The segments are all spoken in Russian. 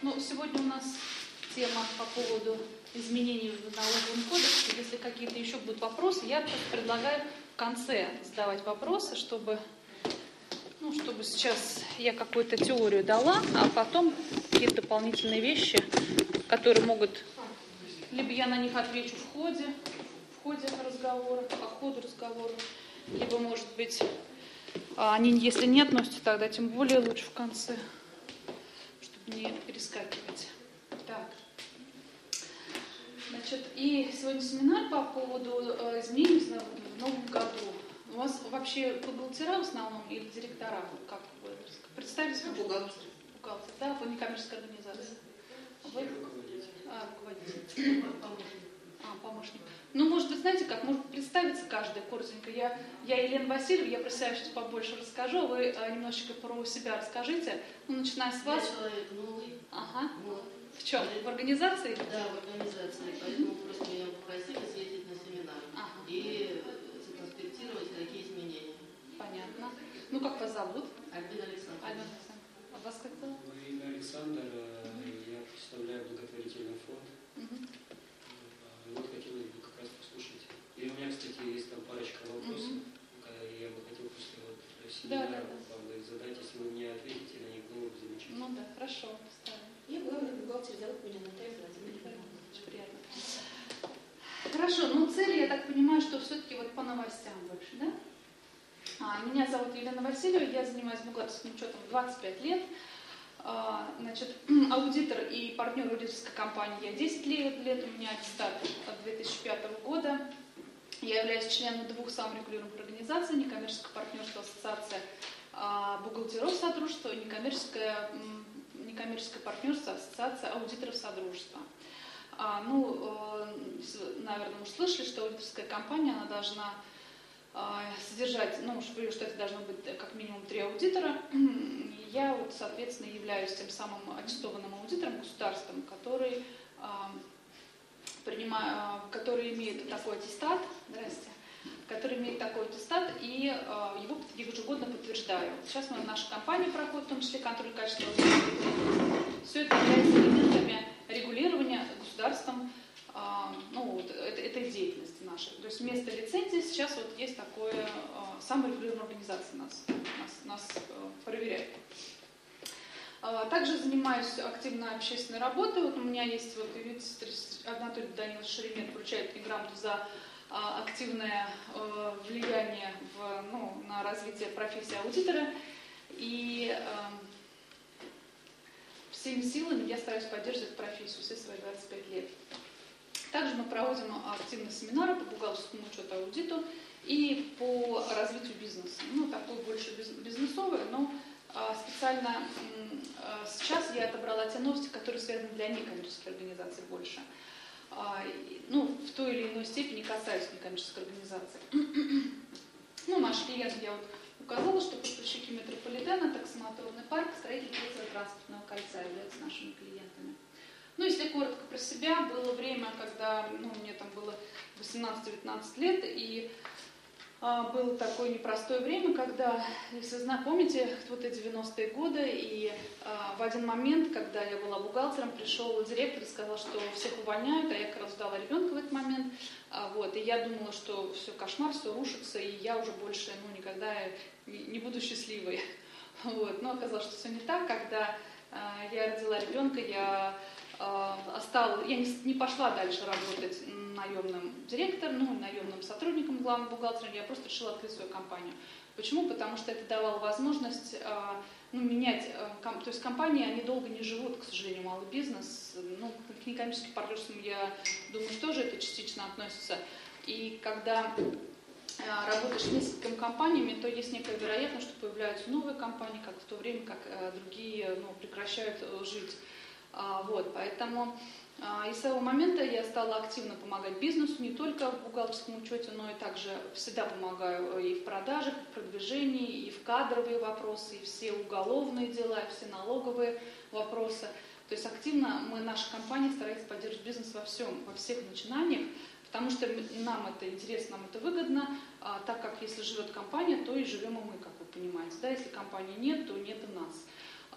Ну, сегодня у нас тема по поводу изменений в налоговом кодексе. Если какие-то еще будут вопросы, я предлагаю в конце задавать вопросы, чтобы, ну, чтобы сейчас я какую-то теорию дала, а потом какие-то дополнительные вещи, которые могут... Либо я на них отвечу в ходе, в ходе разговора, по ходу разговора, либо, может быть, а они, если не относятся, тогда тем более лучше в конце, не перескакивать. Так. Значит, и сегодня семинар по поводу э, изменений в новом году. У вас вообще бухгалтера в основном или директора? Как вы представьте? Бухгалтер. Бухгалтер, да, по некоммерческой организации. Вы? Руководитель. А, руководитель. А, помощник. Ну, может быть, знаете как, может представиться каждый коротенько. Я, я Елена Васильева, я про себя сейчас побольше расскажу, вы а, немножечко про себя расскажите. Ну, начиная с вас. Я человек новый. Ага. Вот. В чем? В организации? Да, в организации. Поэтому просто меня попросили съездить на семинар Ага. и законспектировать, какие изменения. Понятно. Ну, как вас зовут? Альбина Александровна. Альбина Александровна. А вас как зовут? Мое имя Александр, э, я представляю благотворительный фонд. Мгм. Э, Вот хотелось бы как раз послушать. И у меня, кстати, есть там парочка вопросов, э, я бы хотел после вот семинара да, да. вам их задать. Если вы мне ответите на них, было бы замечательно. Ну да, хорошо, поставим. Я главный бухгалтер, зовут меня Наталья Владимировна. Очень приятно. Хорошо, ну цель, я так понимаю, что все-таки вот по новостям больше, да? А, меня зовут Елена Васильева, я занимаюсь бухгалтерским учетом 25 лет. А, значит, аудитор и партнер аудиторской компании я 10 лет, лет, у меня аттестат от 2005 года. Я являюсь членом двух саморегулируемых организаций, некоммерческое партнерство ассоциация а, бухгалтеров Содружества и некоммерческое, некоммерческое партнерство ассоциация аудиторов Содружества. Ну, э, наверное, уж слышали, что аудиторская компания, она должна содержать, ну, что в штате должно быть э, как минимум три аудитора. Я, вот, соответственно, являюсь тем самым аттестованным аудитором государством, который, а, принимаю, а, который имеет такой аттестат, здрасте, который имеет такой аттестат, и а, его ежегодно подтверждаю. Сейчас мы, наша компания проходит, в том числе контроль качества Все это является элементами регулирования государством а, ну, вот, это- этой деятельности нашей. То есть вместо лицензии сейчас вот есть такое а, саморегулируемая организация нас, нас, нас э, проверяет. А, Также занимаюсь активно общественной работой. Вот у меня есть, вот, видите, Анатолий Данилович Шеремет вручает мне грамоту за а, активное э, влияние в, ну, на развитие профессии аудитора. И эм, всеми силами я стараюсь поддерживать профессию все свои 25 лет. Также мы проводим активно семинары по бухгалтерскому учету аудиту и по развитию бизнеса. Ну, такой больше биз- бизнесовый, но а, специально а, сейчас я отобрала те новости, которые связаны для некоммерческих организаций больше. А, ну, в той или иной степени касаются некоммерческой организации. Ну, наш клиент, я вот указала, что поставщики метрополитена, таксомоторный парк, строитель транспортного кольца являются нашими клиентами. Ну, если коротко про себя, было время, когда ну, мне там было 18-19 лет, и было такое непростое время, когда, если помните, вот эти 90-е годы, и а, в один момент, когда я была бухгалтером, пришел директор и сказал, что всех увольняют, а я как раз ждала ребенка в этот момент, а, вот, и я думала, что все кошмар, все рушится, и я уже больше ну, никогда не буду счастливой. Вот. Но оказалось, что все не так, когда а, я родила ребенка, я а, осталась, я не, не пошла дальше работать наемным директором, ну, наемным сотрудником, главным бухгалтером, я просто решила открыть свою компанию. Почему? Потому что это давало возможность а, ну, менять, ком- то есть компании, они долго не живут, к сожалению, малый бизнес, ну, к некоммерческим партнерствам, я думаю, что тоже это частично относится. И когда работаешь с несколькими компаниями, то есть некая вероятность, что появляются новые компании, как в то время, как э, другие ну, прекращают э, жить. А, Вот, поэтому а, и с этого момента я стала активно помогать бизнесу, не только в бухгалтерском учете, но и также всегда помогаю и в продажах, и в продвижении, и в кадровые вопросы, и все уголовные дела, и все налоговые вопросы. То есть активно мы, наша компания, старается поддерживать бизнес во всем, во всех начинаниях, потому что нам это интересно, нам это выгодно, а, так как если живет компания, то и живем и мы, как вы понимаете. Да? Если компании нет, то нет и нас.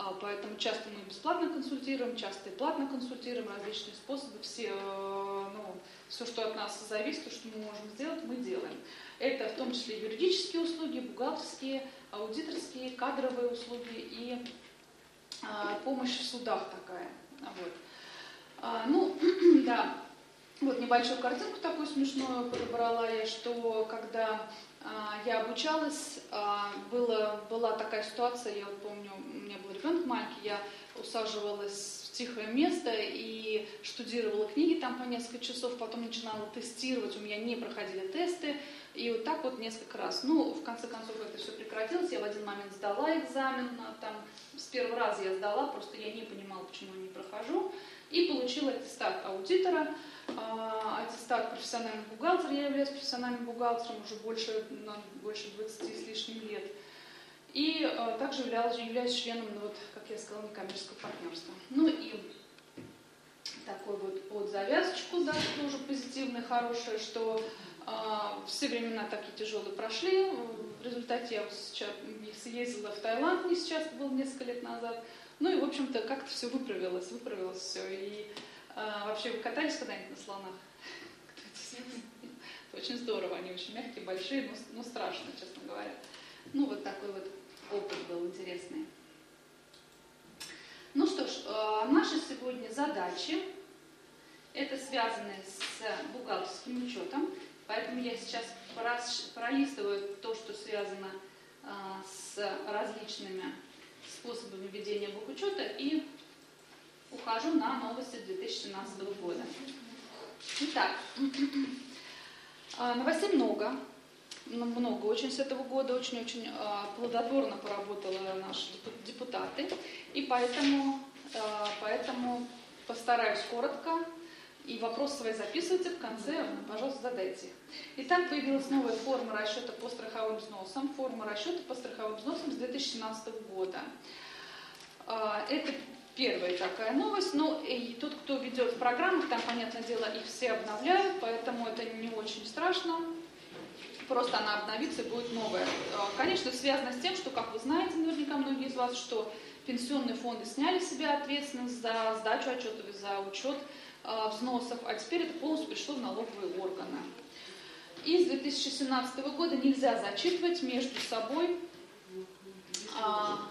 А, Поэтому часто мы бесплатно консультируем, часто и платно консультируем, различные способы, все, э, ну, все, что от нас зависит, то, что мы можем сделать, мы делаем. Это в том числе юридические услуги, бухгалтерские, аудиторские, кадровые услуги и а, помощь в судах такая. Вот. А, ну, да, вот небольшую картинку такую смешную подобрала я, что когда я обучалась, а, было, была такая ситуация, я помню, у меня был ребенок маленький, я усаживалась в тихое место и штудировала книги там по несколько часов, потом начинала тестировать, у меня не проходили тесты, и вот так вот несколько раз. Ну, в конце концов, это все прекратилось, я в один момент сдала экзамен, а там с первого раза я сдала, просто я не понимала, почему я не прохожу, и получила аттестат аудитора, а, аттестат профессиональный бухгалтер, я являюсь профессиональным бухгалтером уже больше, на, больше 20 с лишним лет. И а, также являлась, являюсь членом, ну, вот, как я сказала, некоммерческого партнерства. Ну и такой вот под завязочку, да, тоже позитивное, хорошее, что а, все времена такие тяжелые прошли. В результате я сейчас съездила в Таиланд, не сейчас, было несколько лет назад. Ну и, в общем-то, как-то все выправилось, выправилось все. И а, вообще, вы катались когда-нибудь на слонах? Это очень здорово, они очень мягкие, большие, но, но страшно, честно говоря. Ну, вот такой вот опыт был интересный. Ну что ж, э, наши сегодня задачи, это связаны с бухгалтерским учетом, поэтому я сейчас пролистываю то, что связано э, с различными способами ведения бухучета и ухожу на новости 2017 года. Итак, э, новостей много много очень с этого года, очень-очень а, плодотворно поработали наши депутаты, и поэтому, а, поэтому постараюсь коротко, и вопросы свои записывайте, в конце, пожалуйста, задайте их. Итак, появилась новая форма расчета по страховым взносам, форма расчета по страховым взносам с 2017 года. А, это первая такая новость, но и тот, кто ведет в программах, там, понятное дело, их все обновляют, поэтому это не очень страшно просто она обновится и будет новая. А, конечно, связано с тем, что, как вы знаете, наверняка многие из вас, что пенсионные фонды сняли с себя ответственность за сдачу отчетов и за учет а, взносов, а теперь это полностью пришло в налоговые органы. И с 2017 года нельзя зачитывать между собой а,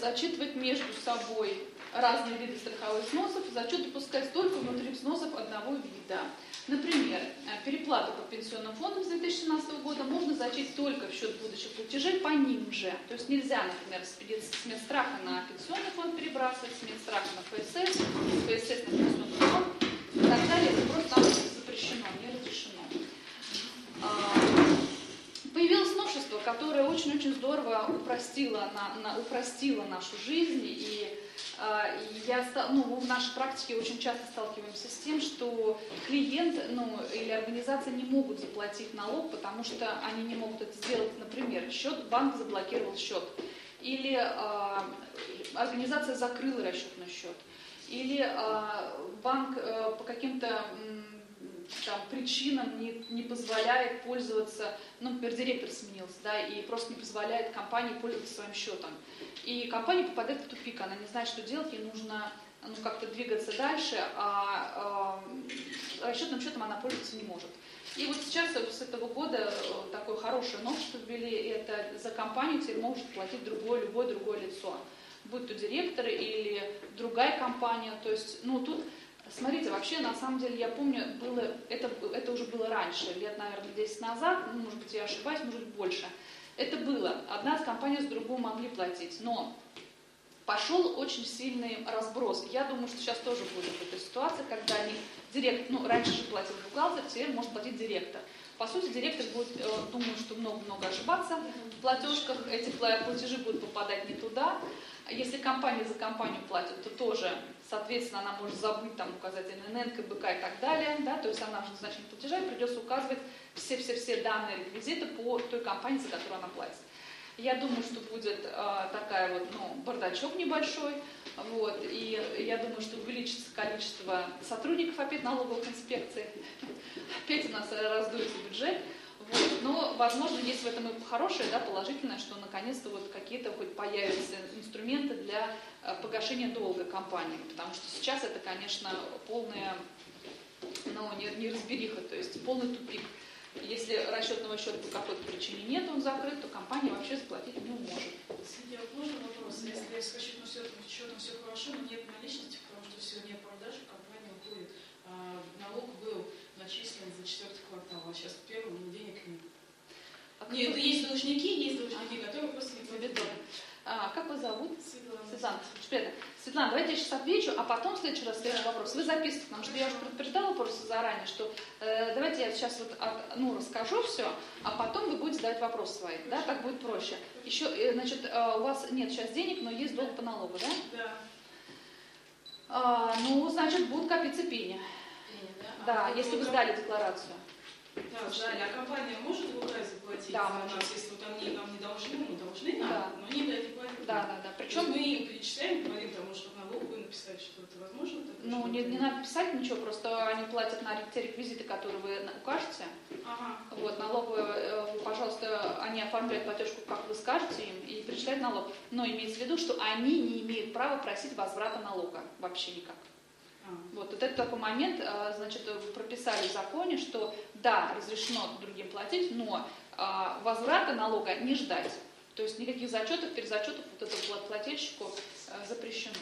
зачитывать между собой разные виды страховых взносов, зачет допускать только внутри взносов одного вида. Например, э, переплату по пенсионным фондам с 2017 года можно зачесть только в счет будущих платежей по ним же. То есть нельзя, например, с медстраха на пенсионный фонд перебрасывать, с медстраха на ФСС, с ФСС на пенсионный фонд и так далее. Это просто запрещено, не разрешено. А, которое очень-очень здорово упростило, на, на, упростило нашу жизнь. И а, я, ну, в нашей практике очень часто сталкиваемся с тем, что клиент ну, или организация не могут заплатить налог, потому что они не могут это сделать. Например, счет, банк заблокировал счет, или э, организация закрыла расчетный счет, или э, банк э, по каким-то там, причинам не, не позволяет пользоваться, ну, например, директор сменился, да, и просто не позволяет компании пользоваться своим счетом. И компания попадает в тупик, она не знает, что делать, ей нужно ну, как-то двигаться дальше, а э, расчетным счетом она пользоваться не может. И вот сейчас с этого года э, такое хорошее новшество ввели, это за компанию теперь может платить другое, любое другое лицо, будь то директор или другая компания. То есть, ну, тут Смотрите, вообще, на самом деле, я помню, было, это, это уже было раньше, лет, наверное, 10 назад, ну, может быть, я ошибаюсь, может быть, больше. Это было. Одна компания с другой могли платить, но пошел очень сильный разброс. Я думаю, что сейчас тоже будет эта ситуация, когда они директор, ну, раньше же платил бухгалтер, теперь может платить директор. По сути, директор будет, э, думаю, что много-много ошибаться в платежках, эти платежи будут попадать не туда. Если компания за компанию платит, то тоже соответственно, она может забыть там указать ННН, КБК и так далее, да, то есть она в назначении платежа и придется указывать все-все-все данные реквизиты по той компании, за которую она платит. Я думаю, что будет э, такая вот, ну, бардачок небольшой, вот, и я думаю, что увеличится количество сотрудников опять налоговых инспекций, опять у нас раздуется бюджет, Но, возможно, есть в этом и хорошее, да, положительное, что наконец-то вот какие-то хоть появятся инструменты для э, погашения долга компании, потому что сейчас это, конечно, полная, ну, не, не разбериха, то есть полный тупик. Если расчетного счета по какой-то причине нет, он закрыт, то компания вообще заплатить не может. Сергей, вот можно вопрос? Если с расчетным счетом, счетом все хорошо, но нет наличности, потому что сегодня продажи, компания уходит, а, налог был начислен за четвертый квартал, а сейчас в первом денег нет. А Нет, вы- есть должники, есть должники, которые просто не. Повидали. А, как вас зовут? Светлана. Светлана, приятно. Светлана, давайте я сейчас отвечу, а потом в следующий раз следующий Да. вопрос. Вы записывайте, потому что я уже предупреждала просто заранее, что э, давайте я сейчас вот от- ну, расскажу все, а потом вы будете задавать вопрос свои, да, так будет проще. Еще, э, значит, э, у вас нет сейчас денег, но есть долг по налогу, да? Да. А, ну, значит, будут копиться пени. Да, А если вы сдали декларацию. Да, сдали. А компания может в УК заплатить Да, за может. нас, если вот они нам не должны, мы должны нам, Да. но они дают не платят. Да, да, да. Причем мы им перечисляем, говорим, там, может, налоговую написать, что это возможно? так, ну, что не, не надо писать ничего, просто они платят на те реквизиты, которые вы укажете. Ага. Вот, налоговая, э, пожалуйста, они оформляют платежку, как вы скажете им, и перечисляют налог. Но имеется в виду, что они не имеют права просить возврата налога вообще никак. А. Вот, вот это такой момент, э, значит, прописали в законе, что да, разрешено другим платить, но а, возврата налога не ждать. То есть никаких зачетов, перезачетов вот этому плательщику запрещено.